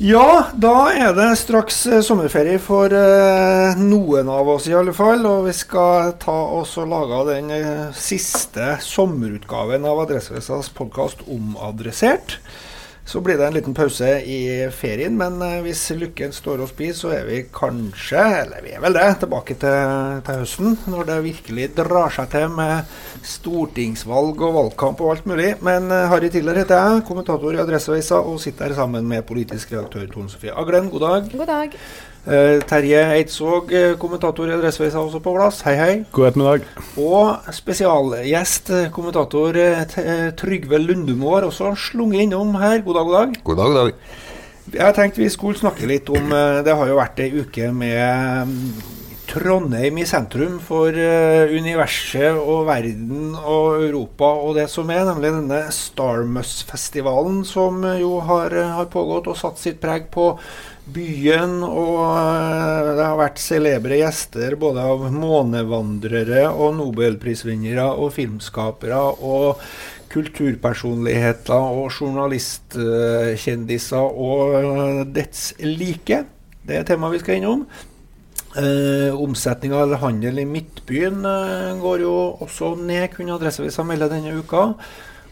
Ja, da er det straks eh, sommerferie for eh, noen av oss i alle fall. Og vi skal ta oss og lage den eh, siste sommerutgaven av Adresseavisas podkast Omadressert. Så blir det en liten pause i ferien, men eh, hvis lykken står oss bi, så er vi kanskje, eller vi er vel det, tilbake til, til høsten. Når det virkelig drar seg til med stortingsvalg og valgkamp og alt mulig. Men eh, Harry Tiller heter jeg, kommentator i Adresseavisa, og sitter her sammen med politisk redaktør Tone Sofie Aglen. God dag. God dag. Eh, Terje Eidsvåg, eh, kommentator i Adresseavisa, også på plass. Hei, hei. God ettermiddag. Og spesialgjest, eh, kommentator Trygve Lundemår også slunget innom her. God dag, god dag. God dag, god dag. Jeg tenkte vi skulle snakke litt om Det har jo vært ei uke med mm, Trondheim i sentrum for universet og verden og Europa og det som er, nemlig denne Starmus-festivalen som jo har, har pågått og satt sitt preg på byen. Og eh, det har vært celebre gjester både av månevandrere og nobelprisvinnere og filmskapere og kulturpersonligheter og journalistkjendiser og eh, dets like. Det er temaet vi skal innom. Eh, Omsetninga eller handel i Midtbyen eh, går jo også ned, kunne Adresseavisa melde denne uka.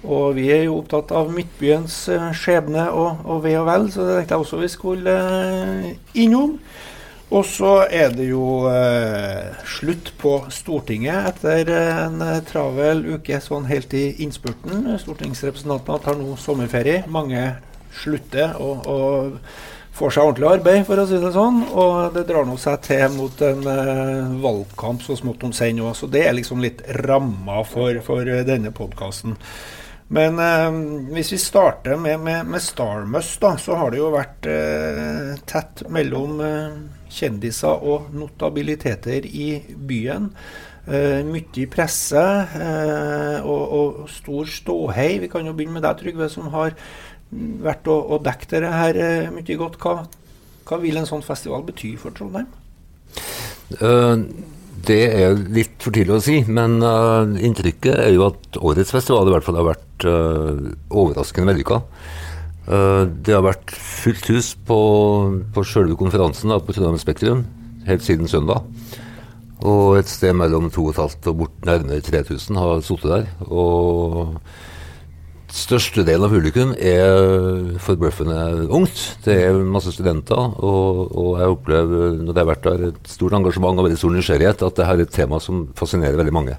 Og vi er jo opptatt av Midtbyens eh, skjebne og, og ve og vel, så det tenkte jeg også vi skulle eh, innom. Og så er det jo eh, slutt på Stortinget etter en eh, travel uke sånn helt i innspurten. Stortingsrepresentantene tar nå sommerferie. Mange slutter og, og får seg ordentlig arbeid, for å si det sånn. Og det drar nå seg til mot en eh, valgkamp så smått om seg nå. Så det er liksom litt ramma for, for denne podkasten. Men eh, hvis vi starter med, med, med Starmust, da, så har det jo vært eh, tett mellom eh, kjendiser og notabiliteter i byen. Eh, mye presse eh, og, og stor ståhei. Vi kan jo begynne med deg, Trygve, som har vært og, og dekket dette her eh, mye godt. Hva, hva vil en sånn festival bety for Trondheim? Eh, det er litt for tidlig å si, men uh, inntrykket er jo at årets festival i hvert fall har vært uh, overraskende vellykka. Uh, det har vært fullt hus på, på selve konferansen da, på Trondheim Spektrum helt siden søndag. Og et sted mellom 2500 og bort nærmere 3000 har sittet der. Og størstedelen av publikum er forbløffende ungt. Det er masse studenter, og, og jeg opplever når det har vært der, et stort engasjement og veldig stor nysgjerrighet, at dette er et tema som fascinerer veldig mange.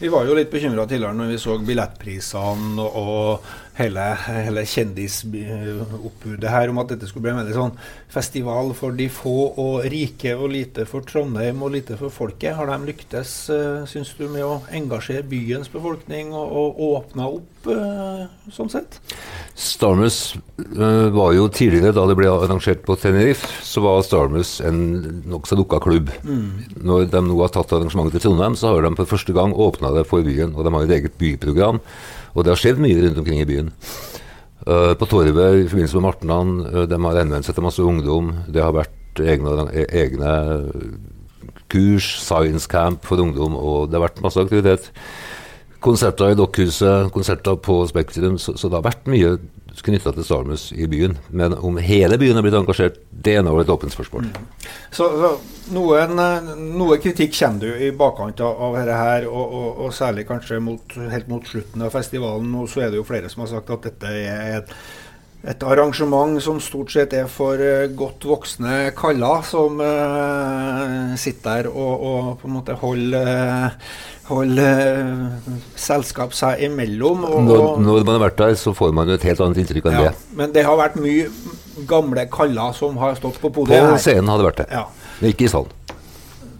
Vi var jo litt bekymra tidligere når vi så billettprisene og hele, hele kjendisoppbudet her om at dette skulle bli en veldig sånn festival for de få og rike, og lite for Trondheim og lite for folket. Har de lyktes, uh, syns du, med å engasjere byens befolkning og, og åpna opp uh, sånn sett? Starmus uh, var jo tidligere, da det ble arrangert på Tenerife, så var Starmus en nokså lukka klubb. Mm. Når de nå har tatt arrangementet til Trondheim, så har de for første gang åpna det for byen. Og de har et eget byprogram. Og det har skjedd mye rundt omkring i byen. Uh, på Torvet i forbindelse med Martnan, uh, de har henvendt seg til masse ungdom. Det har vært egne, egne kurs, science camp for ungdom, og det har vært masse aktivitet. Konserter i Dokkhuset, konserter på Spektrum. Så, så det har vært mye knytta til Salmus i byen. Men om hele byen er blitt engasjert, det er nå et åpent spørsmål. Mm. Så, så noen, eh, noe kritikk kommer du i bakkant av, dette her, og, og, og, særlig kanskje mot, helt mot slutten av festivalen. Og så er det jo flere som har sagt at dette er et, et arrangement som stort sett er for uh, godt voksne kaller, som uh, sitter der og, og, på en måte holder uh, holde selskap seg imellom. Når, når, man har vært der, så får man jo et helt annet inntrykk enn ja, det. Men det har vært mye gamle kaller som har stått på podiet. På scenen har det vært det, ja. men ikke i salen.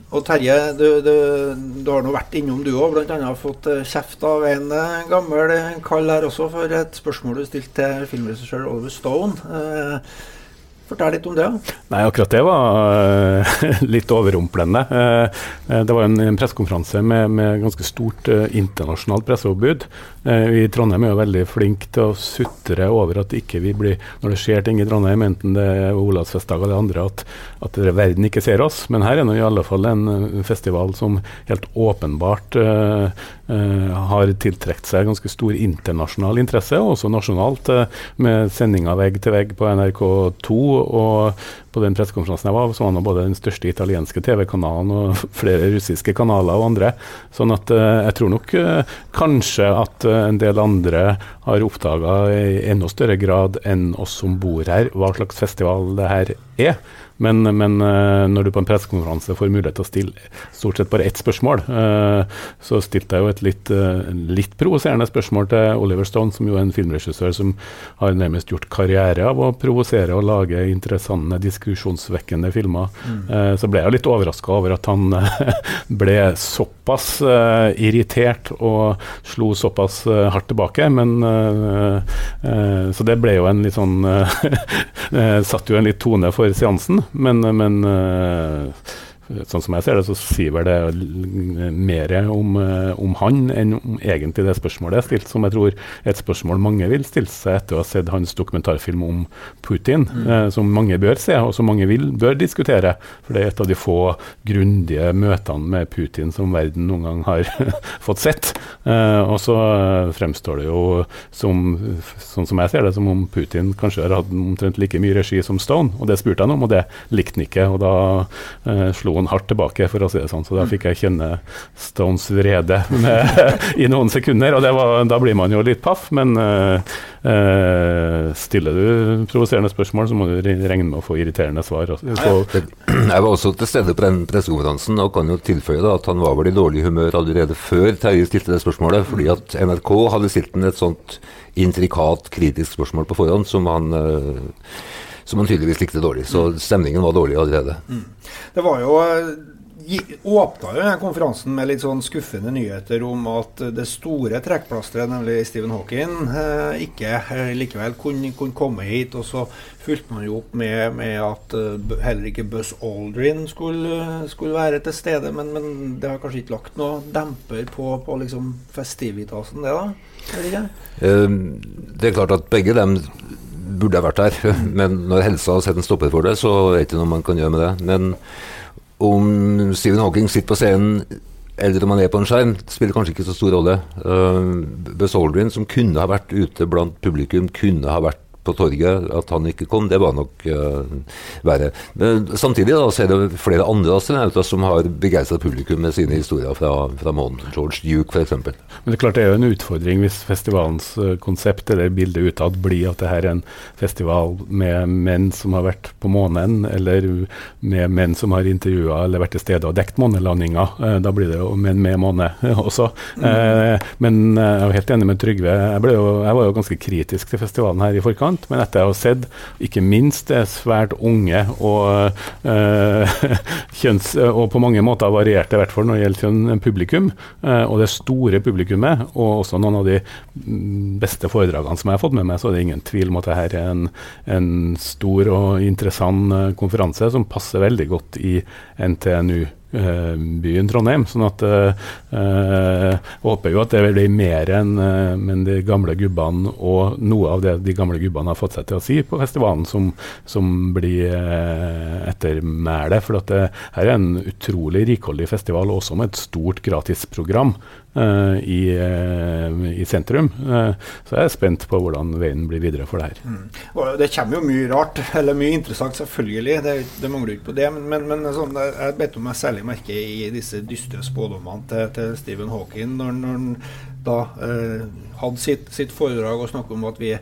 Og Terje, du, du, du har nå vært innom du òg, bl.a. fått eh, kjeft av en eh, gammel kall her også for et spørsmål du stilte til filmregissør Oliver Stone. Eh, Fortell litt om det. Nei, Akkurat det var uh, litt overrumplende. Uh, det var en, en pressekonferanse med, med, ganske stort uh, internasjonalt presseoppbud. vi i Trondheim er jo veldig flinke til å sutre over at ikke vi blir, når det skjer ting i Trondheim, enten det er Olavsfestdag eller andre, at, at verden ikke ser oss. Men her er det i alle fall en festival som helt åpenbart har tiltrukket seg ganske stor internasjonal interesse, og også nasjonalt, med sendinger vegg til vegg på NRK2 og på den pressekonferansen jeg var, så var han både den største italienske TV-kanalen og flere russiske kanaler og andre. Sånn at uh, jeg tror nok uh, kanskje at uh, en del andre har oppdaga i enda større grad enn oss som bor her, hva slags festival det her er. Men, men uh, når du på en pressekonferanse får mulighet til å stille stort sett bare ett spørsmål, uh, så stilte jeg jo et litt, uh, litt provoserende spørsmål til Oliver Stone, som jo er en filmregissør som har nærmest gjort karriere av å provosere og lage interessante, diskusjonsvekkende filmer. Mm. så ble jeg litt overraska over at han ble såpass irritert og slo såpass hardt tilbake. Men Så det ble jo en litt sånn Satt jo en litt tone for seansen men, men uh, sånn som jeg ser det, så sier vel det mer om, eh, om, han enn om egentlig det spørsmålet er stilt, som jeg tror er et spørsmål mange vil stille seg etter å ha sett hans dokumentarfilm om Putin, mm. eh, som mange bør se, og som mange vil, bør diskutere. For det er et av de få grundige møtene med Putin som verden noen gang har fått sett. Eh, og så fremstår det jo som, sånn som jeg ser det, som om Putin kanskje har hatt omtrent like mye regi som Stone, og det spurte han om, og det likte han ikke. og da eh, slo noen hardt tilbake, for å si det sånn. Så da fikk jeg kjenne Stones vrede med, i noen sekunder, og var, da blir man jo litt paff. Men uh, uh, stiller du provoserende spørsmål, så må du regne med å få irriterende svar. Så, jeg var også til stede på den pressekonferansen og kan jo tilføye da, at han var vel i dårlig humør allerede før Terje stilte det spørsmålet, fordi at NRK hadde stilt ham et sånt intrikat, kritisk spørsmål på forhånd som han uh, som han tydeligvis likte dårlig. Så stemningen var dårlig allerede. Mm. Det var jo eh, åpna jo denne konferansen med litt sånn skuffende nyheter om at det store trekkplasteret, nemlig Stephen Hawking, eh, ikke eh, likevel kunne, kunne, komme hit. Og så fulgte man jo opp med, med at heller ikke Buzz Aldrin skulle, skulle være til stede. Men, men, det har kanskje ikke lagt noe demper på, på liksom festivitasen, det da? Det, det er klart at begge dem burde ha vært der. Men når helsa setter en stopper for det, så er det ikke noe man kan gjøre med det. Men om Stephen Hawking sitter på scenen eller om han er på en skjerm, spiller kanskje ikke så stor rolle. Uh, Buzz Aldrin, som kunne ha vært ute blant publikum, kunne ha vært på torget at han ikke kom, det var nok uh, verre. Men samtidig da, så er det flere andre astronauter som har begeistra publikum med sine historier fra, fra månen. George Duke f.eks. Men det er klart det er jo en utfordring hvis festivalens uh, konsept eller bildet utad blir at det her er en festival med menn som har vært på månen, eller med menn som har intervjua eller vært til stede og dekt månelandinga. Uh, da blir det jo menn med måne også. Mm. men jeg er helt enig med Trygve. Jeg, jo, jeg var jo ganske kritisk til festivalen her i forkant, men etter jeg ha sett ikke minst det svært unge og uh, kjønns... og på mange måter varierte, i hvert fall når det gjelder publikum, uh, og det store publikummet, og også noen av de beste foredragene som jeg har fått med meg, så er det ingen tvil om at dette er en, en stor og interessant uh, konferanse som passer veldig godt i NTNU. Eh, byen Trondheim. sånn at uh, håper jo at det blir mer enn uh, de gamle gubbene og noe av det de gamle gubbene har fått seg til å si på festivalen, som, som blir uh, ettermælet. For det her er en utrolig rikholdig festival, også med et stort gratisprogram. Uh, i, uh, i, sentrum. Uh, så jeg er spent på hvordan veien blir videre for det her. Mm. Det kommer jo mye rart, eller mye interessant, selvfølgelig. Det, det mangler ikke på det. Men, men, men sånn, jeg bet meg særlig merke i disse dystre spådommene til, til Stephen Hawking når, når da hadde sitt, sitt, foredrag og snakket om at vi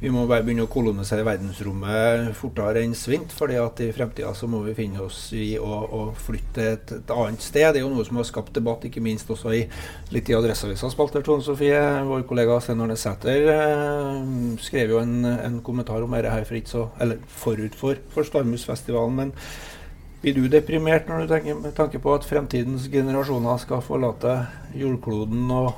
vi må bare begynne å kolonisere verdensrommet fortere enn svint. fordi at i fremtida så må vi finne oss i å, å flytte et, et, annet sted. Det er jo noe som har skapt debatt, ikke minst også i litt i Adresseavisas spalter. Tone Sofie, vår kollega Sten Arne Sæter, eh, skrev jo en, en, kommentar om dette her for ikke så, eller forut for, for Stormhusfestivalen. men blir du deprimert når du tenker, med tanke på at fremtidens generasjoner skal forlate jordkloden og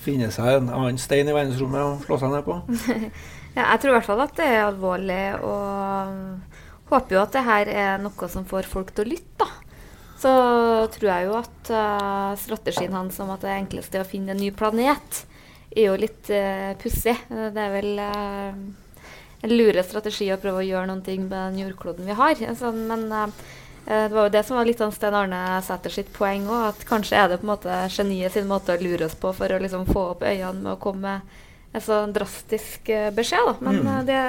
finne seg en annen stein i verdensrommet og slå seg ned på? Ja, jeg tror i hvert fall at det er alvorlig, og håper jo at det her er noe som får folk til å lytte. da. Så tror jeg jo at uh, strategien hans om at det enkleste er å finne en ny planet, er jo litt uh, pussig. Det er vel uh, en lure strategi å prøve å gjøre noe med den jordkloden vi har. Altså, men uh, det var jo det som var litt sånn Sten Arne Sæther sitt poeng òg, at kanskje er det på en måte geniet sin måte å lure oss på for å liksom få opp øynene med å komme med en sånn drastisk uh, beskjed. Da. Men mm. uh, det,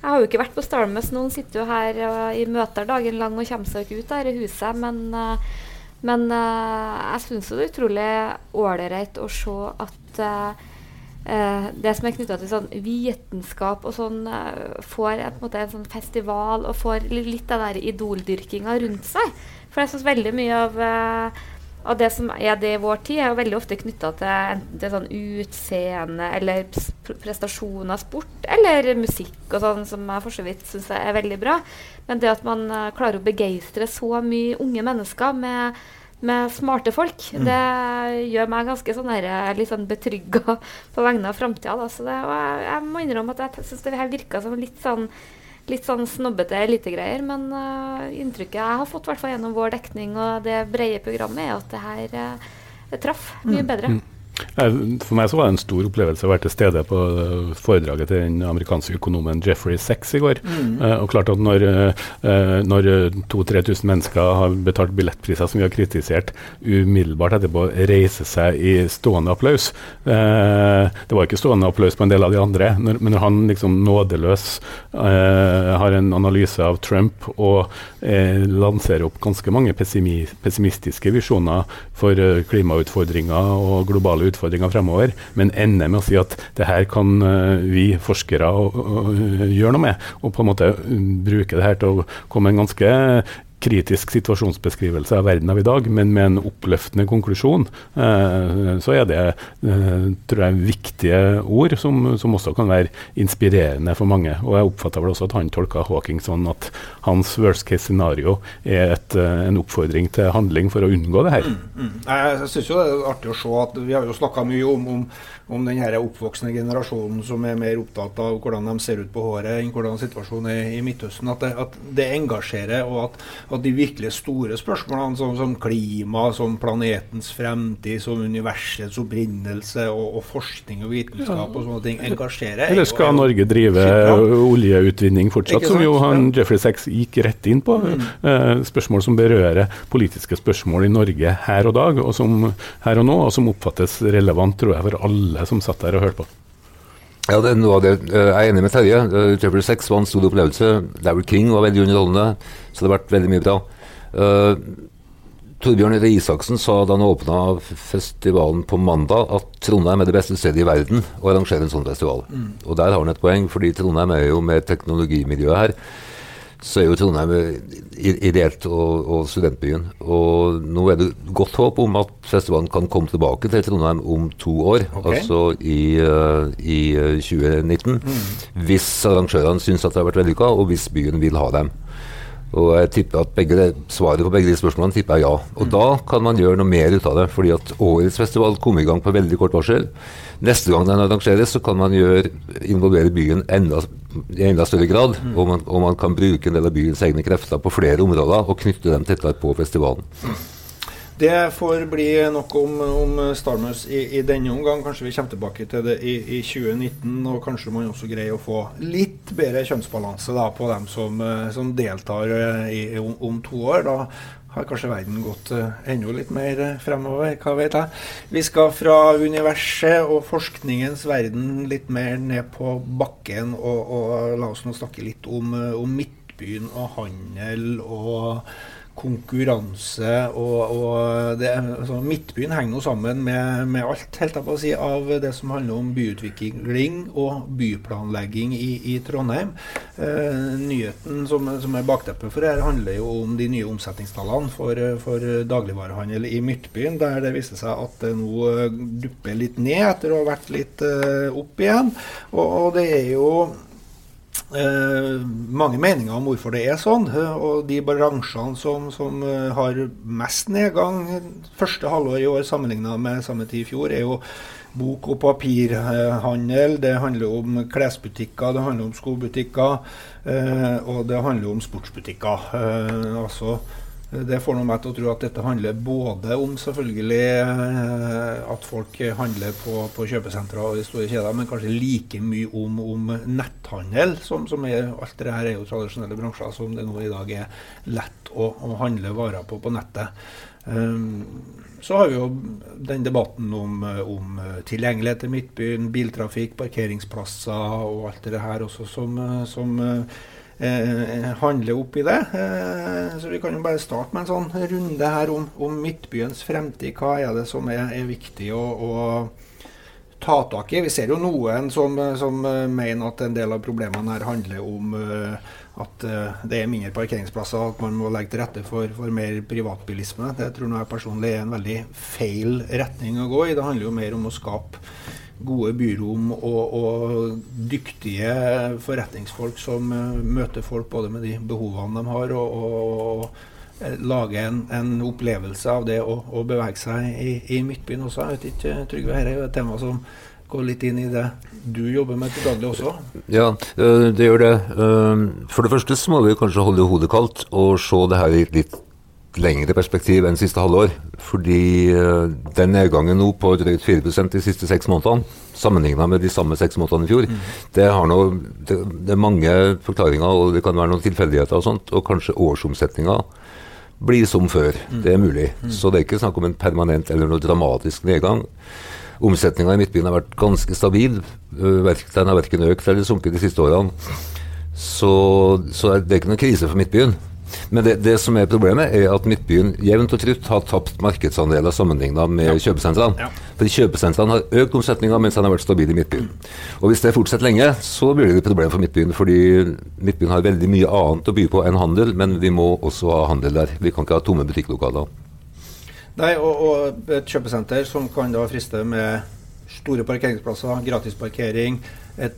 jeg har jo ikke vært på Stalmøs. Noen sitter jo her og, i møter dagen lang og kommer seg ikke ut her i huset. Men, men jeg syns det er utrolig ålreit å se at det som er knytta til sånn vitenskap og sånn, får en, en, en sånn festival og får litt av den idoldyrkinga rundt seg. For jeg syns veldig mye av av, det som er det i vår tid, er veldig ofte knytta til enten til sånn utseende eller prestasjoner, sport eller musikk og sånn, som jeg for så vidt syns er veldig bra. Men det at man klarer å begeistre så mye unge mennesker med, med smarte folk, mm. det gjør meg ganske sånn her, eh, litt sånn betrygga på vegne av framtida. Og jeg, jeg må innrømme at jeg syns det her virka som litt sånn litt sånn snobbete elitegreier. Men uh, inntrykket jeg har fått hvert gjennom vår dekning og det brede programmet, er at det her uh, traff mye mm. bedre. Mm. For meg så var det en stor opplevelse å være til stede på eh, foredraget til den amerikanske økonomen Jeffrey Sex i går. Mm. Uh, og klart at Når, uh, når 2000-3000 mennesker har betalt billettpriser som vi har kritisert, umiddelbart etterpå reiser seg i stående applaus uh, Det var ikke stående applaus på en del av de andre, når, men når han liksom nådeløs har en analyse av Trump og lanserer opp ganske mange pessimistiske visjoner for klimautfordringer og globale utfordringer utfordringer fremover, men ender med å si at det her kan eh, vi forskere gjøre noe med. Og på en måte bruke det her til å komme en ganske kritisk situasjonsbeskrivelse av verden av i dag, men med en oppløftende konklusjon, eh, så er det eh, tror jeg, viktige ord som, som, også kan være inspirerende for mange. Og jeg oppfatter vel også at han tolka Hawking sånn at hans worst case scenario er et, eh, en oppfordring til handling for å unngå det her. Mm, mm. Jeg syns jo det er artig å se at vi har jo snakka mye om, om om den her oppvoksende generasjonen som er mer opptatt av hvordan de ser ut på håret, enn hvordan situasjonen er i Midtøsten. At det, at det engasjerer, og at, at, de virkelig store spørsmålene som, som, klima, som planetens fremtid, som universets opprinnelse og, og forskning og vitenskap og sånne ting engasjerer. Eller skal Norge drive oljeutvinning fortsatt, som jo han Jeffrey Sachs gikk rett inn på? Mm. Eh, spørsmål som berører politiske spørsmål i Norge her og dag, og som her og nå, og som oppfattes relevant, tror jeg, for alle som satt der og hørte på. Ja, det er noe av det. Eh, jeg er enig med Terje. Uh, Triple Six var en stor opplevelse. Larry King var veldig underholdende, så det har vært veldig mye bra. Uh, Torbjørn Røe Isaksen sa da han åpna festivalen på mandag at Trondheim er det beste stedet i verden å arrangere en sånn festival. Mm. Og der har han et poeng, fordi Trondheim er jo med teknologimiljøet her så er jo Trondheim ideelt og, og, studentbyen. Og nå er det godt håp om at festivalen kan komme tilbake til Trondheim om to år, okay. altså i, uh, i 2019. Mm. Hvis arrangørene syns at det har vært vellykka, og hvis byen vil ha dem. Og jeg tipper at begge, Svaret på begge de spørsmålene tipper jeg ja. Og mm. da kan man gjøre noe mer ut av det. fordi at årets festival kom i gang på veldig kort varsel. Neste gang den arrangeres, så kan man gjøre, involvere byen enda, i enda større grad. Mm. Og, man, og, man, kan bruke en del av byens egne krefter på flere områder og knytte dem tettere på festivalen. Det får bli nok om, om Starmus i, i, denne omgang. Kanskje vi kommer tilbake til det i, i 2019. Og kanskje man også greier å få litt bedre kjønnsbalanse da, på dem som, eh, som deltar eh, i, om, om, to år. Da har kanskje verden gått uh, enda litt mer fremover. Hva vet jeg. Vi skal fra universet og forskningens verden litt mer ned på bakken. Og, og la oss nå snakke litt om, om Midtbyen og handel og konkurranse og, og det, altså Midtbyen henger jo sammen med, med, alt helt jeg å si, av det som handler om byutvikling og byplanlegging i, i Trondheim. Eh, nyheten som, som er bakteppet for dette, handler jo om de nye omsetningstallene for, for dagligvarehandel i Midtbyen, der det viser seg at det nå dupper litt ned etter å ha vært litt eh, opp igjen. Og, og det er jo Eh, mange meninger om hvorfor det er sånn. Eh, og de bransjene som, som eh, har mest nedgang første halvår i år sammenlignet med samme tid i fjor, er jo bok- og papirhandel. Det handler om klesbutikker, det handler om skobutikker, eh, og det handler om sportsbutikker. Eh, altså det får meg til å tro at dette handler både om selvfølgelig eh, at folk handler på, på kjøpesentre og i store kjeder, men kanskje like mye om, om netthandel. Som, som er, alt det her er jo tradisjonelle bransjer som det nå i dag er lett å, å handle varer på på nettet. Um, så har vi jo den debatten om, om tilgjengelighet til Midtbyen, biltrafikk, parkeringsplasser og alt det her også som, som handler opp i det. Eh, så vi kan jo bare starte med en sånn runde her om, om Midtbyens fremtid. Hva er det som er, er viktig å, å, ta tak i? Vi ser jo noen som, som, mener at en del av problemene her handler om uh, at det er mindre parkeringsplasser, at man må legge til rette for, for mer privatbilisme. Det tror jeg personlig er en veldig feil retning å gå i. Det handler jo mer om å skape gode byrom og, og, dyktige forretningsfolk som uh, møter folk både med de behovene de har, og, og, eh, lage en, en, opplevelse av det å, å bevege seg i, i, Midtbyen også. Jeg vet ikke, Trygve, dette er jo et tema som går litt inn i det du jobber med til daglig også? Ja, eh, det gjør det. For det første så må vi kanskje holde hodet kaldt og se det her i litt lengre perspektiv enn siste halvår. Fordi uh, den nedgangen nå på drøyt 4 de siste seks månedene, sammenligna med de samme seks månedene i fjor, mm. det, noe, det, det, er mange forklaringer, og det kan være noen tilfeldigheter og sånt. Og kanskje årsomsetninga blir som før. Mm. Det er mulig. Mm. Så det er ikke snakk om en permanent eller noe dramatisk nedgang. Omsetninga i Midtbyen har vært ganske stabil. Den har verken økt eller sunket de siste årene. Så, så det er ikke noen krise for Midtbyen. Men det, det, som er problemet, er at Midtbyen jevnt og trutt har tapt markedsandeler sammenligna med ja. kjøpesentrene. Ja. For kjøpesentrene har økt omsetninga mens de har vært stabil i Midtbyen. Og hvis det fortsetter lenge, så blir det et problem for Midtbyen. Fordi Midtbyen har veldig mye annet å by på enn handel, men vi må også ha handel der. Vi kan ikke ha tomme butikklokaler. Nei, og, og et kjøpesenter som kan da friste med store parkeringsplasser, gratis parkering, et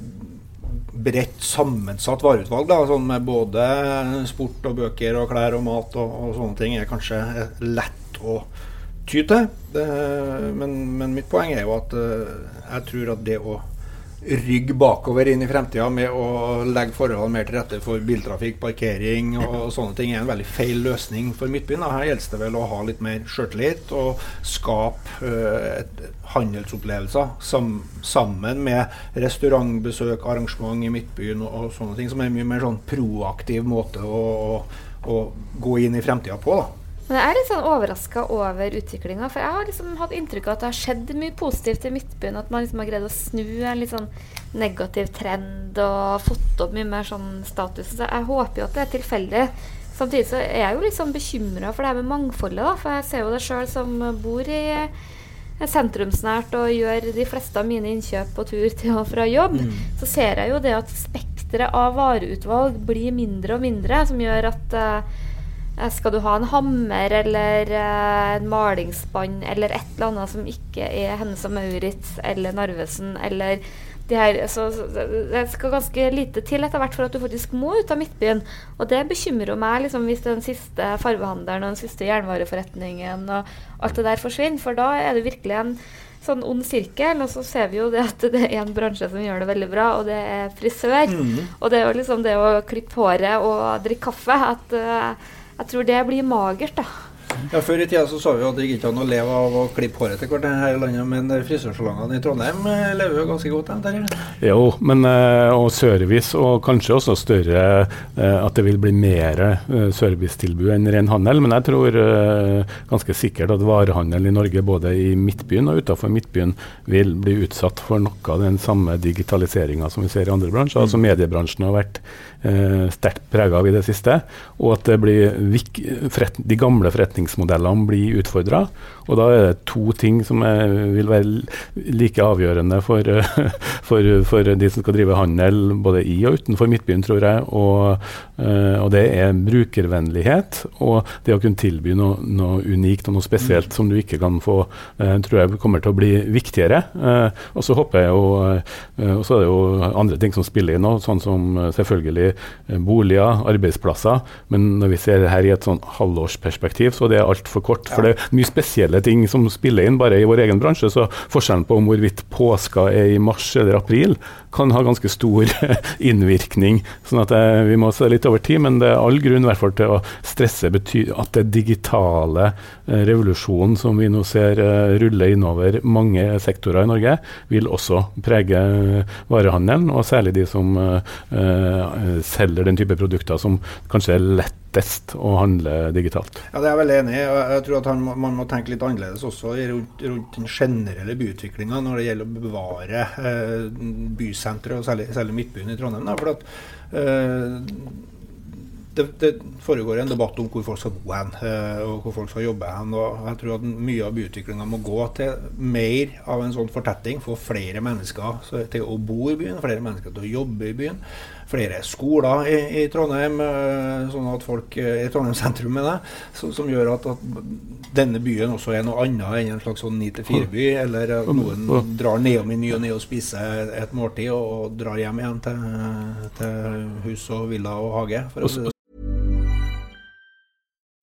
bredt sammensatt vareutvalg. Da, sånn med både sport og bøker og klær og mat og, og sånne ting er kanskje lett å ty til. Men, men, mitt poeng er jo at uh, jeg tror at det å rygge bakover inn i fremtida med å legge forholdene mer til rette for biltrafikk, parkering og sånne ting, er en veldig feil løsning for Midtbyen. Her gjelder det vel å ha litt mer sjøltillit og skape uh, handelsopplevelser sam, sammen med restaurantbesøk, arrangement i Midtbyen og, og, sånne ting, som er en mye mer sånn proaktiv måte å, å, å gå inn i fremtida på. da. Men jeg er litt sånn overraska over utviklinga. For jeg har liksom hatt inntrykk av at det har skjedd mye positivt i Midtbyen. At man liksom har greid å snu en litt sånn negativ trend og fått opp mye mer sånn status. Så jeg håper jo at det er tilfeldig. Samtidig så er jeg jo litt sånn bekymra for det her med mangfoldet. da, For jeg ser jo det sjøl som bor i sentrumsnært og gjør de fleste av mine innkjøp på tur til og fra jobb. Mm. Så ser jeg jo det at spekteret av vareutvalg blir mindre og mindre, som gjør at uh, Eh, skal du ha en hammer eller uh, en malingsspann eller et eller annet som ikke er Hennes og Maurits eller Narvesen eller de her, så, så, Det skal ganske lite til etter hvert for at du faktisk må ut av Midtbyen. Og det bekymrer meg liksom, hvis den siste farvehandelen og den siste jernvareforretningen og alt det der forsvinner. For da er det virkelig en sånn ond sirkel. Og så ser vi jo det at det er en bransje som gjør det veldig bra, og det er frisør. Mm. Og det er jo liksom det å klippe håret og drikke kaffe. at uh, jeg tror det blir magert, da. Ja, Før i tida så sa vi at det gikk an å leve av å klippe håret til hverandre her i landet, men frisørsalongene i Trondheim eh, lever jo ganske godt, der? Jo, men eh, og service, og kanskje også større eh, At det vil bli mer servicetilbud enn ren handel. Men jeg tror ganske sikkert at varehandelen i Norge, både i Midtbyen og utenfor Midtbyen, vil bli utsatt for noe av den samme digitaliseringa som vi ser i andre bransjer. Mm. Altså Mediebransjen har vært sterkt prega av i det siste. Og at de gamle forretningsmodellene blir utfordra. Og da er det to ting som er, vil være like avgjørende for, for, for, de som skal drive handel både i og utenfor Midtbyen, tror jeg. Og, eh, og, det er brukervennlighet og det å kunne tilby noe, noe unikt og noe spesielt som du ikke kan få, uh, tror jeg kommer til å bli viktigere. Og så håper jeg jo Og så er det jo andre ting som spiller inn òg, sånn som selvfølgelig boliger, arbeidsplasser. Men når vi ser det her i et sånn halvårsperspektiv, så det er altfor kort. For det er mye spesielle spesielle ting som spiller inn bare i vår egen bransje. Så forskjellen på om hvorvidt påska er i mars eller april, kan ha ganske stor innvirkning. sånn at det, eh, vi må se litt over tid, men det er all grunn hvert fall til å stresse at det digitale eh, revolusjonen som vi nå ser eh, rulle innover mange sektorer i Norge, vil også prege varehandelen, og særlig de som selger den type produkter som kanskje er lett lettest å handle digitalt. Ja, Det er jeg veldig enig i. Jeg tror at man må tenke litt annerledes også rundt, rundt den generelle byutviklinga når det gjelder å bevare eh, bysenteret, og særlig, særlig Midtbyen i Trondheim. Da, for at eh, det, det, foregår en debatt om hvor folk skal bo hen, eh, og hvor folk skal jobbe hen. og Jeg tror at mye av byutviklinga må gå til mer av en sånn fortetting. Få flere mennesker til å bo i byen, flere mennesker til å jobbe i byen flere skoler i, i Trondheim, eh, sånn at folk eh, i Trondheim sentrum med det, som gjør at, at, denne byen også er noe annet enn en slags sånn 9-4-by, eller at noen drar nedom i ny og ne og spiser et måltid og, og drar hjem igjen til, til, hus og villa og hage. For å si det.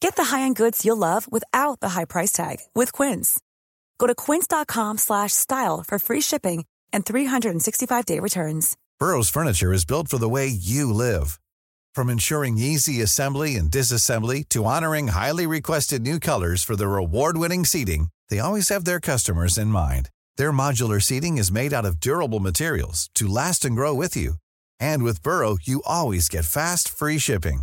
Get the high-end goods you'll love without the high price tag with Quince. Go to quince.com/style for free shipping and 365-day returns. Burrow's furniture is built for the way you live. From ensuring easy assembly and disassembly to honoring highly requested new colors for their award-winning seating, they always have their customers in mind. Their modular seating is made out of durable materials to last and grow with you. And with Burrow, you always get fast, free shipping.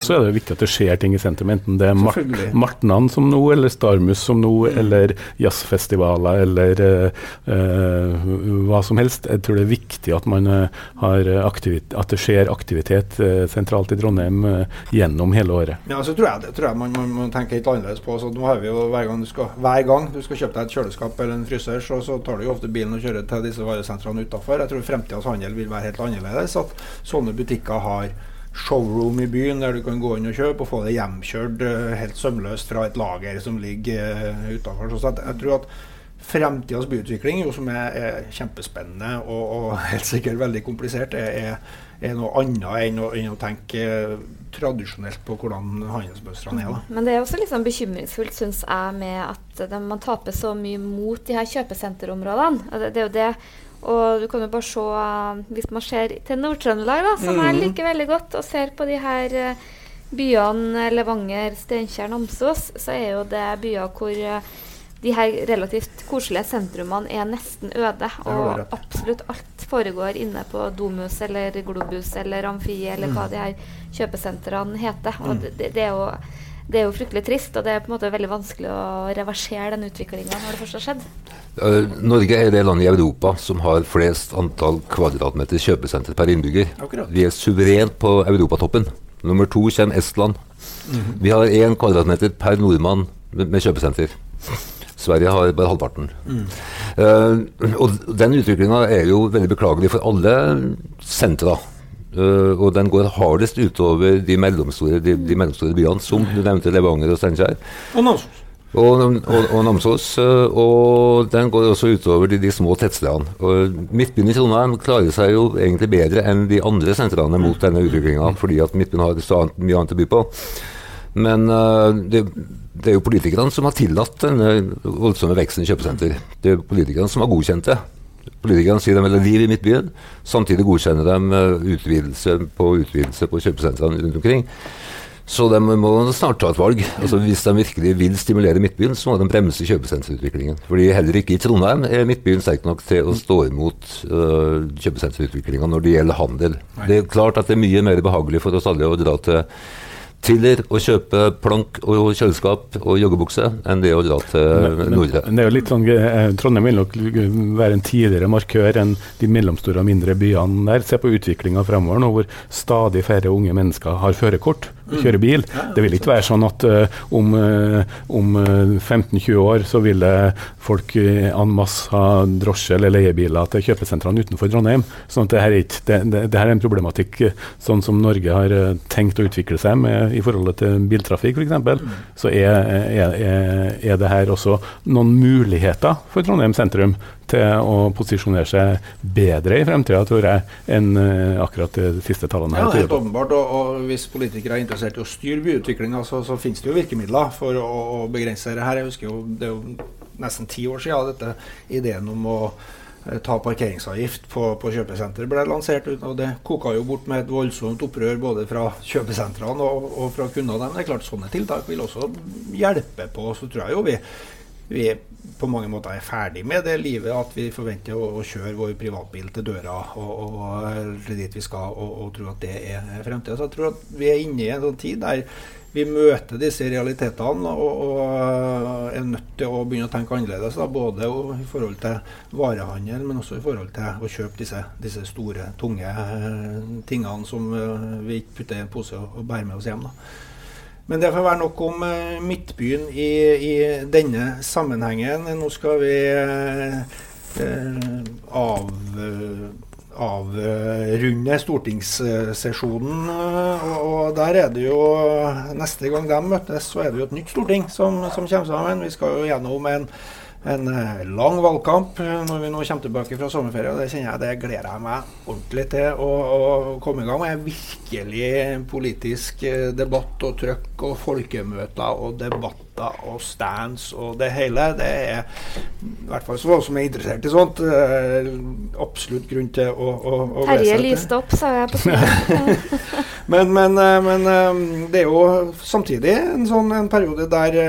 Så er det viktig at det skjer ting i sentrum, enten det er Mart Martnan som nå, eller Starmus som nå, eller jazzfestivaler, eller eh, hva som helst. Jeg tror det er viktig at, man, uh, har at det skjer aktivitet uh, sentralt i Trondheim gjennom hele året. Ja, så tror jeg, det tror jeg man, man må tenke litt annerledes på. Så nå har vi jo hver gang, du skal, hver gang du skal kjøpe deg et kjøleskap eller en fryser, så, så tar du jo ofte bilen og kjører til disse varesentrene utafor. Jeg tror fremtidens handel vil være helt annerledes. At sånne butikker har showroom i byen der du kan gå inn og kjøpe og få det hjemkjørt eh, helt sømløst fra et lager som ligger uh, utafor. Så jeg tror at fremtidas byutvikling, jo, som er, er kjempespennende og, og helt sikkert veldig komplisert, er, er, noe annet enn å, enn å tenke tradisjonelt på hvordan handelsmønstrene er. Da. Men det er også sånn bekymringsfullt, syns jeg, med at man taper så mye mot de her kjøpesenterområdene. Det, det er jo det. Og du kan jo bare se eh, Hvis man ser til Nord-Trøndelag, da, som jeg Mhm. liker veldig godt, og ser på de her eh, byene Levanger, Steinkjer, Namsos, så er jo det byer hvor eh, de her relativt koselige sentrumene er nesten øde. Og absolutt alt foregår inne på Domus eller Globus eller Amfi eller hva Mm. de her kjøpesentrene heter. Og Mm. det, det, er jo, det er jo fryktelig trist, og det er på en måte veldig vanskelig å reversere den utviklinga når det først har skjedd. Norge er det landet i Europa som har flest antall kvadratmeter kjøpesenter per innbygger. Akkurat. Vi er suverent på europatoppen. Nummer to kommer Estland. Mhm. Vi har én kvadratmeter per nordmann med, med kjøpesenter. Sverige har bare halvparten. Mm. Uh, og den utviklinga er jo veldig beklagelig for alle sentra. Eh, og den går hardest utover de mellomstore, de, de mellomstore byene, som du nevnte Levanger og Steinkjer. Og Namsos. Og, og, og Namsos. eh, Og den går også utover de, de små tettstedene. Midtbyen i Trondheim klarer seg jo egentlig bedre enn de andre sentrene mot denne utviklinga, fordi at Midtbyen har så annet, mye annet å by på. Men uh, det, det er jo politikerne som har tillatt denne voldsomme veksten i kjøpesenter. Det er politikerne som har godkjent det. Politikerne sier de vil ha liv i Midtbyen, samtidig godkjenner de eh, utvidelse på utvidelse på kjøpesentrene rundt omkring. Så de må snart ta et valg. Altså Hvis de virkelig vil stimulere Midtbyen, så må de bremse kjøpesenterutviklingen. Fordi heller ikke i Trondheim er Midtbyen sterk nok til å stå imot uh, kjøpesenterutviklinga når det gjelder handel. Det er klart at det er mye mer behagelig for oss alle å dra til Tiller å kjøpe plank og kjøleskap og joggebukse enn det å dra til Nordre. Men det er jo litt sånn, eh, Trondheim vil nok være en tidligere markør enn de mellomstore og mindre byene der. Se på utviklinga fremover nå, hvor stadig færre unge mennesker har førerkort og Mm. bil. Det vil ikke være sånn at uh, om, eh, om eh, 15-20 år så vil eh, folk en masse ha drosje eller leiebiler til kjøpesentrene utenfor Trondheim. Sånn at det her er, ikke, det, det, det her er en problematikk eh, sånn som Norge har eh, tenkt å utvikle seg med i forhold til biltrafikk f.eks. Så er, er, er, er det her også noen muligheter for Trondheim sentrum til å posisjonere seg bedre i fremtida, tror jeg, enn eh, akkurat de siste tallene Ja, her. det er helt åpenbart. Og, og hvis politikere er interessert i å styre byutviklinga, så, så finnes det jo virkemidler for å, å begrense det her. Jeg husker jo det er jo nesten ti år siden dette ideen om å eh, ta parkeringsavgift på, på kjøpesenter ble lansert. og Det koka jo bort med et voldsomt opprør både fra kjøpesentrene og, og fra kundene. Men det er klart sånne tiltak vil også hjelpe på. Så tror jeg jo vi, vi på mange måter er ferdig med det livet at vi forventer å, å kjøre vår privatbil til døra og, og og dit vi skal, og, og tro at det er fremtida. Så jeg tror at vi er inne i en sånn tid der vi møter disse realitetene og, og er nødt til å begynne å tenke annerledes. Da, både i forhold til varehandel, men også i forhold til å kjøpe disse, disse store, tunge eh, tingene som eh, vi ikke putter i en pose og bærer med oss hjem. Da. Men det får være nok om eh, Midtbyen i, i denne sammenhengen. Nå skal vi eh, av, eh, avrunde stortingssesjonen. Og, der er det jo Neste gang de møtes, så er det jo et nytt storting som, som kommer sammen. Vi skal jo gjennom en en eh, lang valgkamp eh, når vi nå kommer tilbake fra sommerferie. og Det kjenner jeg, det gleder jeg meg ordentlig til å, å komme i gang med. Virkelig politisk eh, debatt og trøkk og folkemøter og debatter og stands og det hele. Det er i hvert fall så som er interessert i sånt, absolutt grunn til å, å, å Terje lyste opp, sa jeg på siden. men, men, men, det er jo samtidig en sånn en periode der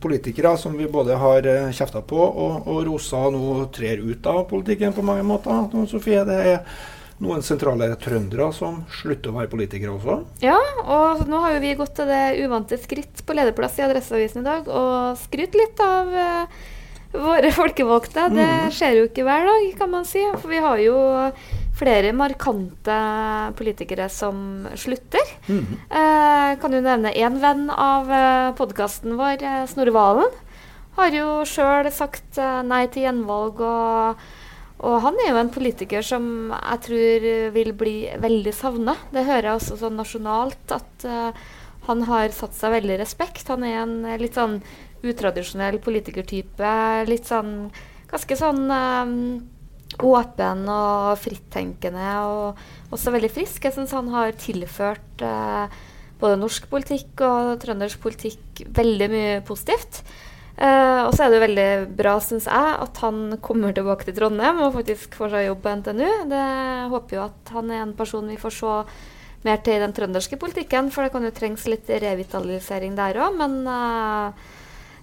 politikere som vi både har uh, kjefta på og, og rosa nå trer ut av politikken på mange måter. Nå, Sofie, det er noen sentrale trøndere som slutter å være politikere også. Ja, og nå har jo vi gått til det uvante skritt på lederplass i Adresseavisen i dag og skrytt litt av uh, våre folkevalgte. Det mm. skjer jo ikke hver dag, kan man si. For vi har jo flere markante politikere som slutter. Mm. Eh, kan du nevne én venn av eh, podkasten vår, eh, Snorre Valen. Har jo sjøl sagt eh, nei til gjenvalg. Og, og, han er jo en politiker som jeg tror vil bli veldig savna. Det hører jeg også sånn nasjonalt at eh, han har satt seg veldig respekt. Han er en litt sånn utradisjonell politikertype. Litt sånn ganske sånn åpen og frittenkende og også veldig frisk. Jeg syns han har tilført eh, både norsk politikk og trøndersk politikk veldig mye positivt. Eh, og så er det veldig bra, syns jeg, at han kommer tilbake til Trondheim og faktisk får seg jobb på NTNU. Det håper jo at han er en person vi får se mer til i den trønderske politikken, for det kan jo trengs litt revitalisering der òg. Men eh,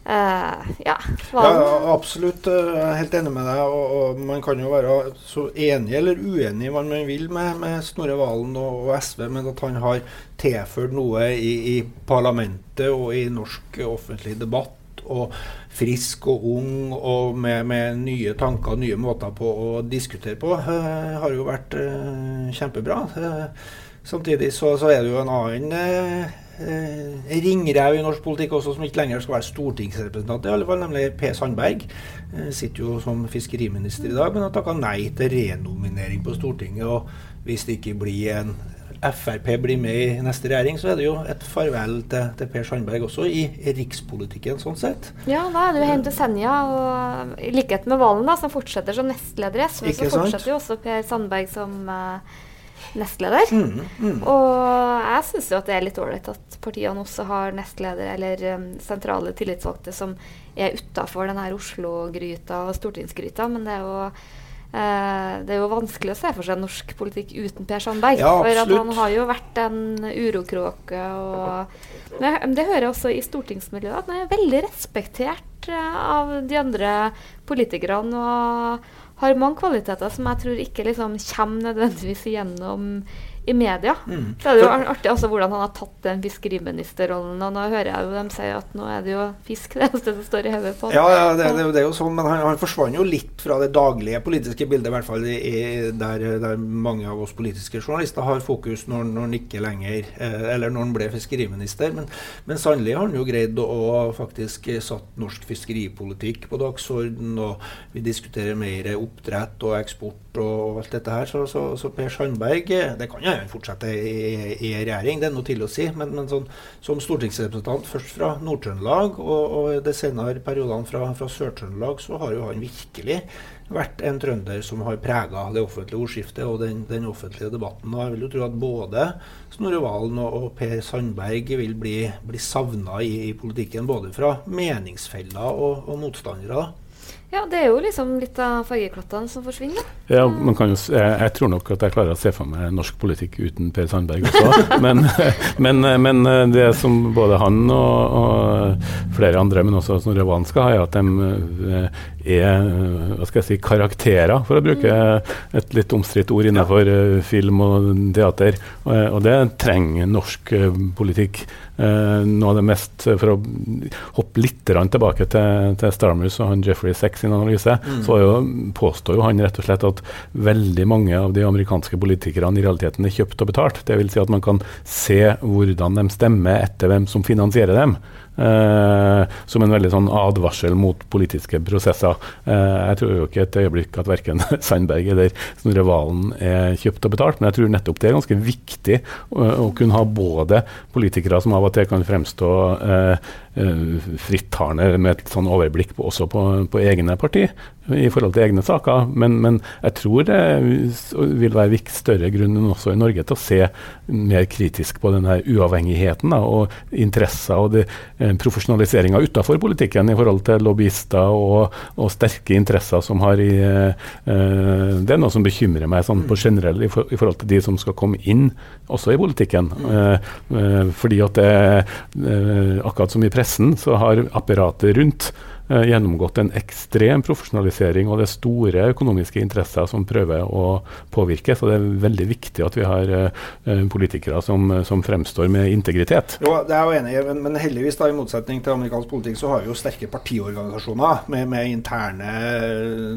Uh, ja, ja, absolutt. Jeg er helt enig med deg. Og, og, Man kan jo være så enig eller uenig hva man vil med, med Snorre Valen og, og, SV, men at han har tilført noe i, i, parlamentet og i norsk offentlig debatt, og frisk og ung og med, med nye tanker og nye måter på å diskutere på, uh, har jo vært uh, kjempebra. samtidig så, så, er det jo en annen eh, ringrev i norsk politikk også, som ikke lenger skal være stortingsrepresentant, i alle fall, nemlig Per Sandberg. Eh, sitter jo som fiskeriminister i dag, men har takka nei til renominering på Stortinget. og Hvis det ikke blir en Frp blir med i neste regjering, så er det jo et farvel til, til Per Sandberg også i rikspolitikken, sånn sett. Ja, da er det jo hjemme til Senja, og i likhet med Valen, da, som fortsetter som nestleder i SV, så fortsetter jo også Per Sandberg som uh, nestleder. Mm, mm. Og jeg syns jo at det er litt ålreit at partiene også har nestleder eller um, sentrale tillitsvalgte som er utafor denne Oslo-gryta og stortingsgryta, men det er jo Uh, det er jo vanskelig å se for seg norsk politikk uten Per Sandberg. Ja, for han har jo vært en urokråke. Og det, det hører jeg også i stortingsmiljøet, at han er veldig respektert uh, av de andre politikerne. Og har mange kvaliteter som jeg tror ikke liksom kommer nødvendigvis gjennom i media. Mm. Så er det jo artig altså, hvordan han har tatt den fiskeriministerrollen. Og nå hører jeg jo dem si at nå er det jo fisk det eneste som står i hodet på Ja, ja det, det, det, er jo sånn, men han, han, forsvant jo litt fra det daglige politiske bildet, i hvert fall i, der, der, mange av oss politiske journalister har fokus når, når han ikke lenger eh, Eller når han ble fiskeriminister. Men, men sannelig har han jo greid å, faktisk satt norsk fiskeripolitikk på dagsorden, og vi diskuterer mer oppdrett og eksport og alt dette her. Så, så, så Per Sandberg eh, Det kan jeg fortsette i, i regjering, det er noe til å si. Men, men sånn, som stortingsrepresentant først fra Nord-Trøndelag, og, og de senere periodene fra, fra Sør-Trøndelag, så har jo han virkelig vært en trønder som har prega det offentlige ordskiftet og den, den, offentlige debatten. Og jeg vil jo tro at både Snorre Valen og, Per Sandberg vil bli, bli savna i, i, politikken, både fra meningsfeller og, og motstandere. Ja, det er jo liksom litt av fargeklattene som forsvinner. Ja, man kan jo, jeg, jeg, tror nok at jeg klarer å se for meg norsk politikk uten Per Sandberg også. men, men, men, det som både han og, og flere andre, men også Snorre Valen skal ha, er at de eh, er hva skal jeg si, karakterer, for å bruke et litt omstridt ord innenfor film og teater. Og, og det trenger norsk politikk. noe av det mest For å hoppe litt tilbake til, til Starmers og han Jeffrey Sex Sin analyse, mm. så jo, påstår jo han rett og slett at veldig mange av de amerikanske politikerne i realiteten er kjøpt og betalt. Dvs. Si at man kan se hvordan de stemmer etter hvem som finansierer dem. Uh, som en veldig sånn advarsel mot politiske prosesser. Uh, jeg tror jo ikke et øyeblikk at verken Sandberg eller Snorre Valen er kjøpt og betalt, men jeg tror nettopp det er ganske viktig å, å kunne ha både politikere som av og til kan fremstå frittalende med et sånn overblikk på, også på, på egne parti, i forhold til egne saker. Men, men, jeg tror det vil være større grunn enn også i Norge til å se mer kritisk på denne uavhengigheten da, og interesser og eh, profesjonaliseringa utenfor politikken i forhold til lobbyister og, og sterke interesser som har i eh, Det er noe som bekymrer meg sånn på generell i, for, i, forhold til de som skal komme inn også i politikken. Eh, eh, fordi at det, eh, akkurat som i pressen, så har apparatet rundt Eh, gjennomgått en ekstrem profesjonalisering, og det er store økonomiske interesser som prøver å påvirke. Så det er veldig viktig at vi har eh, politikere som, som, fremstår med integritet. Jo, det er jeg jo enig i, men, men, heldigvis, da, i motsetning til amerikansk politikk, så har vi jo sterke partiorganisasjoner med, med interne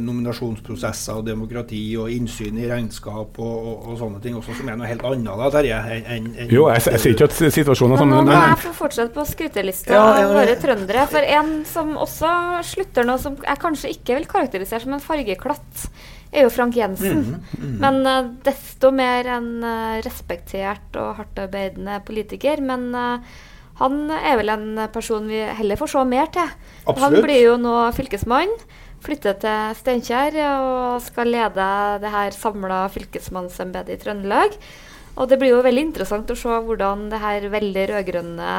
nominasjonsprosesser og demokrati og innsyn i regnskap og, og, og sånne ting også, som er noe helt annet da, Terje. En, en, jo, jeg, jeg, sier ikke at situasjonen er sånn. Men nå må jeg få fortsette på skrytelista ja, ja, ja. våre trøndere. For en som også slutter noe som jeg kanskje ikke vil karakterisere som en fargeklatt, er jo Frank Jensen. Mm, mm. Men uh, desto mer en uh, respektert og hardtarbeidende politiker. Men uh, han er vel en person vi heller får se mer til. Absolutt. Han blir jo nå fylkesmann. Flytter til Steinkjer og skal lede det her samla fylkesmannsembetet i Trøndelag. Og det blir jo veldig interessant å se hvordan det her veldig rød-grønne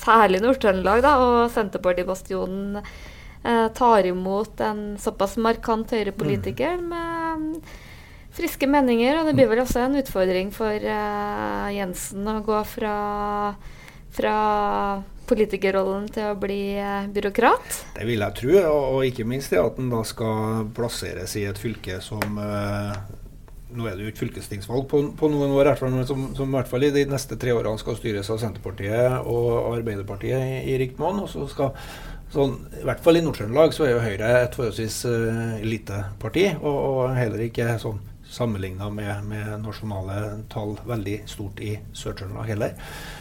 særlig Nord-Trøndelag og Senterpartibastionen eh, tar imot en såpass markant høyrepolitiker mm. med friske meninger. Og det blir vel også en utfordring for eh, Jensen å gå fra, fra politikerrollen til å bli eh, byråkrat? Det vil jeg tro, og, og ikke minst det at han da skal plasseres i et fylke som eh, nå er det jo ikke fylkestingsvalg på, på noen år, som, som, i hvert fall i de neste tre årene skal styres av Senterpartiet og Arbeiderpartiet i, i rikt monn. Sånn, I hvert fall i Nord-Trøndelag så er jo Høyre et forholdsvis uh, lite parti, og, og, heller ikke sånn sammenligna med, med, nasjonale tall veldig stort i Sør-Trøndelag heller.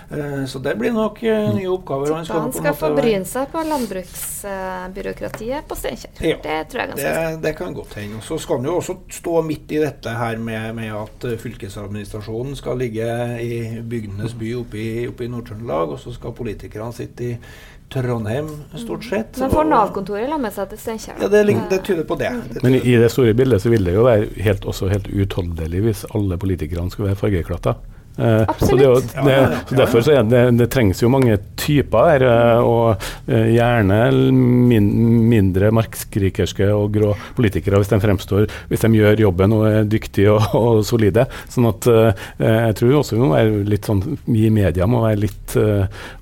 Eh, så det blir nok uh, nye oppgaver. Han skal, han skal få bryne seg på landbruksbyråkratiet på Steinkjer. Ja, det tror jeg ganske det, det kan godt hende. Så skal han jo også stå midt i dette her med, med at eh, fylkesadministrasjonen skal ligge i bygdenes by oppe i, oppe i Nord-Trøndelag, og så skal politikerne sitte i Trondheim, stort sett. Men får Nav-kontoret la med seg til Steinkjer? Ja, det, det, tyder på det. det Men i det store bildet så vil det jo være helt, også helt utholdelig hvis alle politikerne skulle være fargeklatter. Uh, så, det, det, så Derfor så det, det, trengs jo mange typer der, uh, og uh, gjerne min, mindre markskrikerske og grå politikere hvis de fremstår, hvis de gjør jobben og er dyktige og, og solide. Sånn at jeg tror også vi må være litt sånn, vi i media må være litt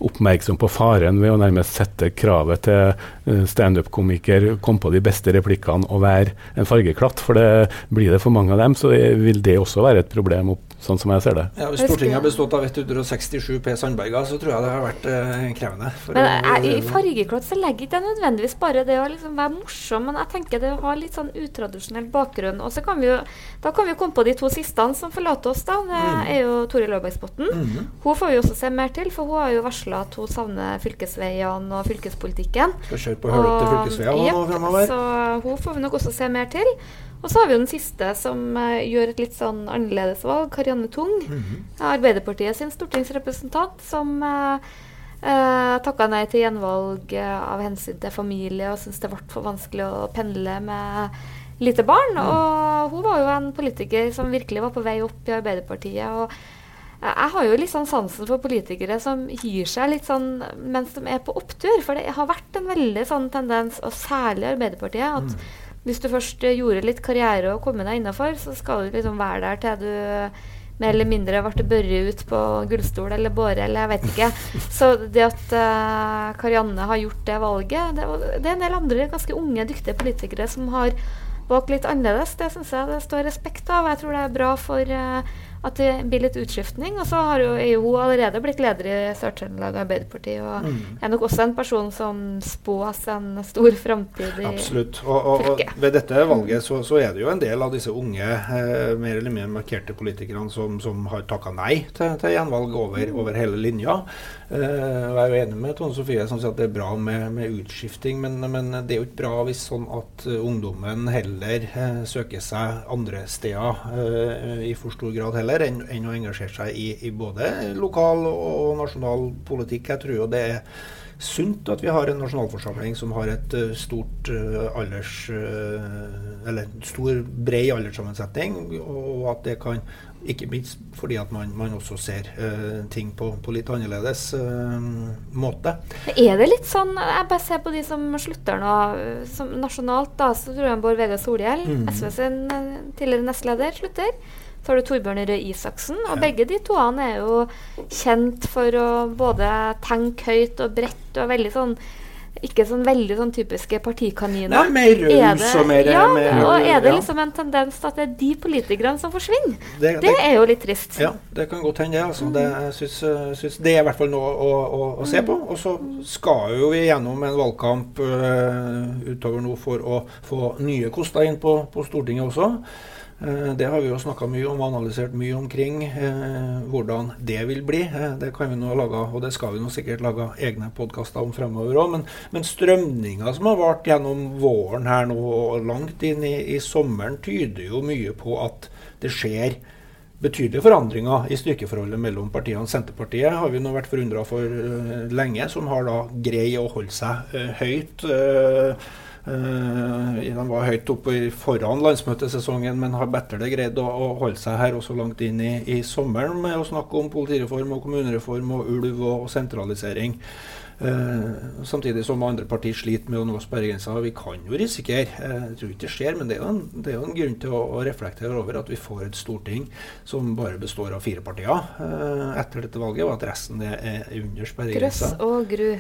oppmerksom på faren ved å nærmest sette kravet til standup-komiker, komme på de beste replikkene og være en fargeklatt. For det, blir det for mange av dem, så vil det også være et problem opp sånn som jeg ser det. Ja, Hvis Stortinget har bestått av 167 P. Sandberger, så tror jeg det har vært eh, krevende. men jeg, I fargeklott så legger ikke nødvendigvis bare det å liksom være morsom, men jeg tenker det å ha litt sånn utradisjonell bakgrunn. Og så kan vi jo, da kan vi jo komme på de to siste som forlater oss, da. Det mm. er jo Toril Aarbergsbotten. Mm. Hun får vi også se mer til, for hun har jo varsla at hun savner fylkesveiene og fylkespolitikken. Skal kjøre på hølete fylkesveier nå fremover. Så hun får vi nok også se mer til. Og så har vi jo den siste som uh, gjør et litt sånn annerledes valg, Karianne Tung. Mm -hmm. Arbeiderpartiet sin stortingsrepresentant som uh, uh, takka nei til gjenvalg av hensyn til familie og syntes det ble for vanskelig å pendle med lite barn. Mm. Og hun var jo en politiker som virkelig var på vei opp i Arbeiderpartiet. og jeg har jo litt sånn sansen for politikere som gir seg litt sånn mens de er på opptur. For det har vært en veldig sånn tendens, og særlig Arbeiderpartiet, at mm hvis du først gjorde litt karriere og kom deg innafor, så skal du liksom være der til du mer eller mindre ble børret ut på gullstol eller båre eller jeg vet ikke. Så det at uh, Karianne har gjort det valget det, det, er en del andre ganske unge, dyktige politikere som har valgt litt annerledes. Det syns jeg det står respekt av. Jeg tror det er bra for uh, At det blir litt utskiftning. Og så har jo, er jo allerede blitt leder i Sør-Trøndelag Arbeiderparti, og Mm. er nok også en person som spås en stor framtid i Absolutt. Og, og, og ved dette valget så, så er det jo en del av disse unge, eh, mer eller mindre markerte politikerne som, som har takka nei til, til gjenvalg over, over hele linja. Eh, jeg er jo enig med Tone Sofie som sier at det er bra med, med utskifting, men, men det er jo ikke bra hvis sånn at eh, ungdommen heller eh, søker seg andre steder eh, i for stor grad heller enn, enn å engasjere seg i, i både lokal og nasjonal politikk. Jeg tror jo det er sunt at vi har en nasjonalforsamling som har et eh, stort eh, alders... eh, eller stor, bred alderssammensetning, og at det kan ikke minst fordi at man, man også ser uh, ting på, på litt annerledes uh, måte. Er det litt sånn Jeg bare ser på de som slutter nå. Som nasjonalt, da, så tror jeg Bård Vegar Solhjell, Mm. SV sin tidligere nestleder, slutter. Så har du Torbjørn Røe Isaksen. Og begge de to han er jo kjent for å både tenke høyt og bredt og veldig sånn ikke sånn veldig sånn typiske partikaniner. Nei, mer raus og mer- Ja, mer- og er det liksom en tendens til at det er de politikerne som forsvinner? Det- Det, det- er jo litt trist. Ja, det kan godt hende, det. Altså. det jeg syns, øh, det er i hvert fall noe å, å, å se på. Og så skal jo vi gjennom en valgkamp øh, utover nå for å få nye koster inn på, på Stortinget også. Eh, Det har vi jo snakka mye om og analysert mye omkring. eh, hvordan det vil bli. Eh, det kan vi nå lage, og det skal vi nå sikkert lage egne podkaster om fremover òg. Men, men strømninga som har vart gjennom våren her nå og langt inn i, i sommeren, tyder jo mye på at det skjer betydelige forandringer i styrkeforholdet mellom partiene. Senterpartiet har vi nå vært forundra for lenge, som har da greid å holde seg høyt. eh, eh, de var høyt oppe foran landsmøtesesongen, men har bedre greid å, å holde seg her også langt inn i, i sommeren med å snakke om politireform og kommunereform og ulv og, og sentralisering. Uh, samtidig som andre partier sliter med å nå sperregrensa. Vi kan jo risikere, eh, jeg tror ikke det skjer, men det er jo en, er en grunn til å, å reflektere over at vi får et storting som bare består av fire partier etter dette valget, og at resten er, er under Grøss og gru.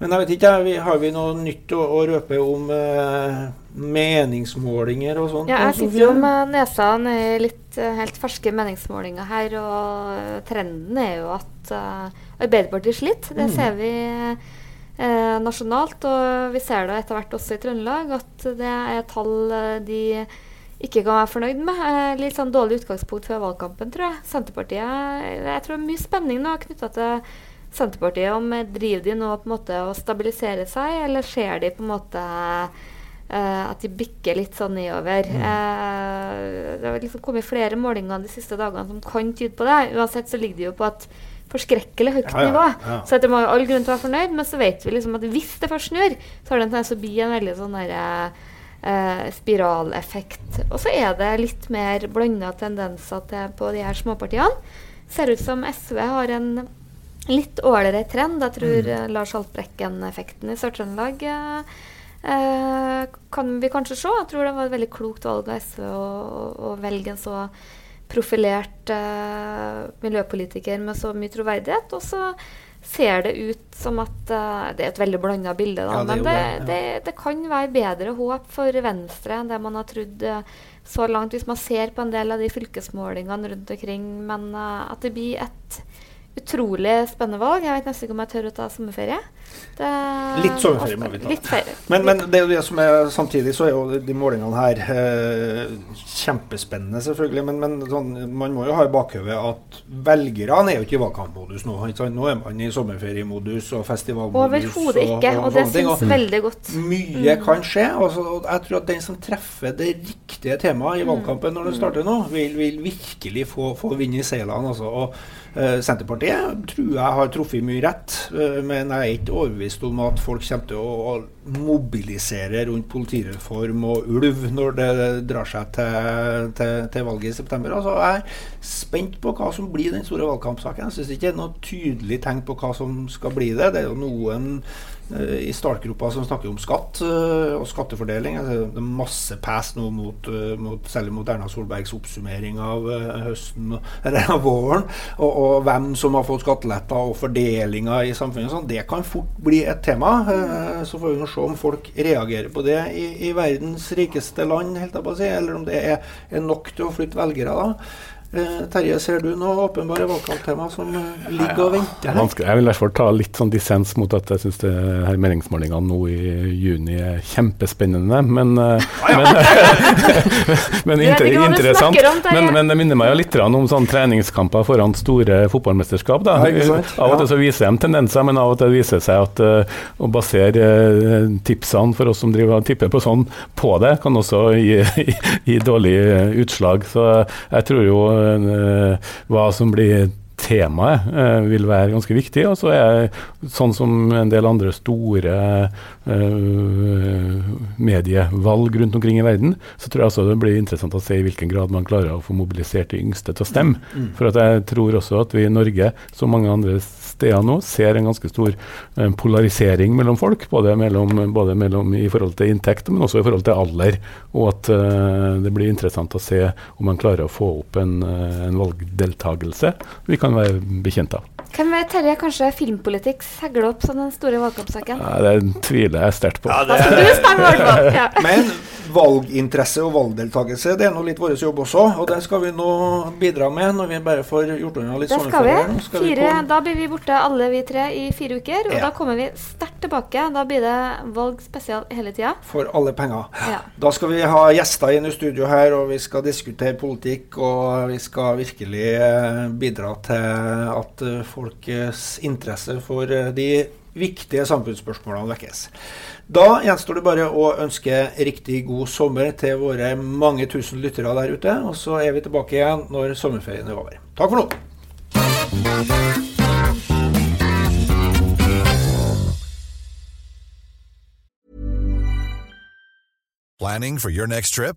Men jeg vet ikke, har vi noe nytt å, å røpe om eh, meningsmålinger og sånt? Ja, jeg sitter jo med nesa ned i litt eh, helt ferske meningsmålinger her, og trenden er jo at uh, Arbeiderpartiet sliter. Det Mm. ser vi eh, nasjonalt, og vi ser det etter hvert også i Trøndelag, at det er tall eh, de ikke kan være fornøyd med. Litt sånn dårlig utgangspunkt før valgkampen, tror jeg. Senterpartiet Jeg tror det er mye spenning nå knytta til Senterpartiet. Om driver de nå på en måte å stabilisere seg, eller ser de på en måte Uh, at de bikker litt sånn nedover. Eh, det har liksom kommet flere målinger de siste dagene som kan tyde på det. Uansett så ligger de jo på et forskrekkelig høyt Ja, ja, nivå. ja. Så det må jo all grunn til å være fornøyd, men så vet vi liksom at hvis det først snur, så har det en tendens til å bli en veldig sånn derre uh, spiraleffekt. Og så er det litt mer blanda tendenser til på de her småpartiene. Ser ut som SV har en litt ålreit trend. Jeg tror Mm. eh, Lars Haltbrekken-effekten i Sør-Trøndelag eh, eh, kan vi kanskje se. Jeg tror det var et veldig klokt valg av SV å, å- velge en så profilert eh, miljøpolitiker med så mye troverdighet. Og så ser det ut som at eh, Det er et veldig blanda bilde, da, Ja, det men det, det, ja. det, det kan være bedre håp for Venstre enn det man har trodd eh, så langt, hvis man ser på en del av de fylkesmålingene rundt omkring. Men at det blir et utrolig spennende valg. Jeg vet nesten ikke om jeg tør å ta sommerferie. Det, Litt sommerferie må vi ta. Litt ferie. Men, men det er jo det som er samtidig så er jo de målingene her eh, kjempespennende, selvfølgelig. Men, men sånn, man må jo ha i bakhodet at velgerne er jo ikke i valgkampmodus nå. Nå er man i sommerferiemodus og festivalmodus. Overhodet ikke, og det sånne ting, syns veldig godt. Mye Mm. kan skje. Altså, og jeg tror at den som treffer det riktige temaet i Mm. valgkampen når det starter nå, vil, vil virkelig få, få vind i seilene. Altså. Og Senterpartiet tror jeg har truffet mye rett, eh, men jeg er ikke overbevist om at folk kommer til å, mobilisere rundt politireform og ulv når det drar seg til, til, til valget i september. Altså, jeg er spent på hva som blir den store valgkampsaken. Jeg syns ikke det er noe tydelig tegn på hva som skal bli det. Det er jo noen eh, i startgruppa som snakker om skatt eh, og skattefordeling. Altså, det er masse pass nå mot, eh, mot, særlig mot Erna Solbergs oppsummering av eh, høsten eller av våren. Og, og hvem som har fått skatteletter og fordelinga i samfunnet. Sånn. Det kan fort bli et tema. Eh, så får vi se om folk reagerer på det i, i verdens rikeste land, helt jeg på å si, eller om det er, er nok til å flytte velgere da. Eh, Terje, ser du noe åpenbare valgkamptema som eh, ligger og venter her? Jeg vil i hvert fall ta litt sånn dissens mot at jeg syns meningsmålingene nå i juni er kjempespennende, men, eh, men, men inter, ikke interessant. Men, men det minner meg jo litt om sånn treningskamper foran store fotballmesterskap. Da. Av og til så viser de tendenser, men av og til viser det seg at å basere tipsene for oss som driver og tipper på sånn, på det, kan også gi, gi, gi dårlig utslag. Så jeg tror jo eh, hva som blir temaet eh, vil være ganske viktig. Og så er sånn som en del andre store eh, medievalg rundt omkring i verden, så tror jeg også det blir interessant å se i hvilken grad man klarer å få mobilisert de yngste til å stemme. Mm. For at jeg tror også at vi i Norge, som mange andre steder nå, ser en ganske stor eh, polarisering mellom folk. Både, mellom, både mellom i forhold til inntekt, men også i forhold til alder. Og at eh, det blir interessant å se om man klarer å få opp en, eh, en valgdeltagelse vi kan være bekjent av. Hvem vet, Terje, kanskje filmpolitikk seiler opp som den store valgkampsaken? Nei, det tviler jeg sterkt på. Skal du stemme, i. Ja. Men valginteresse og valgdeltakelse det er nå litt vår jobb også, og det skal vi nå bidra med når vi bare får gjort unna litt Det skal vi. sommerferie. Skal Fire, på- da blir vi borte alle vi tre i fire uker, og Ja. da kommer vi sterkt tilbake. Da blir det valg spesial hele tida. For alle penger. Ja. Da skal vi ha gjester inn i studio her, og vi skal diskutere politikk. Og vi skal virkelig eh, bidra til at eh, folkets interesse for eh, de viktige samfunnsspørsmålene vekkes. Da gjenstår det bare å ønske riktig god sommer til våre mange tusen lyttere der ute. Og så er vi tilbake igjen når sommerferien er over. Takk for nå. Planning for your next trip?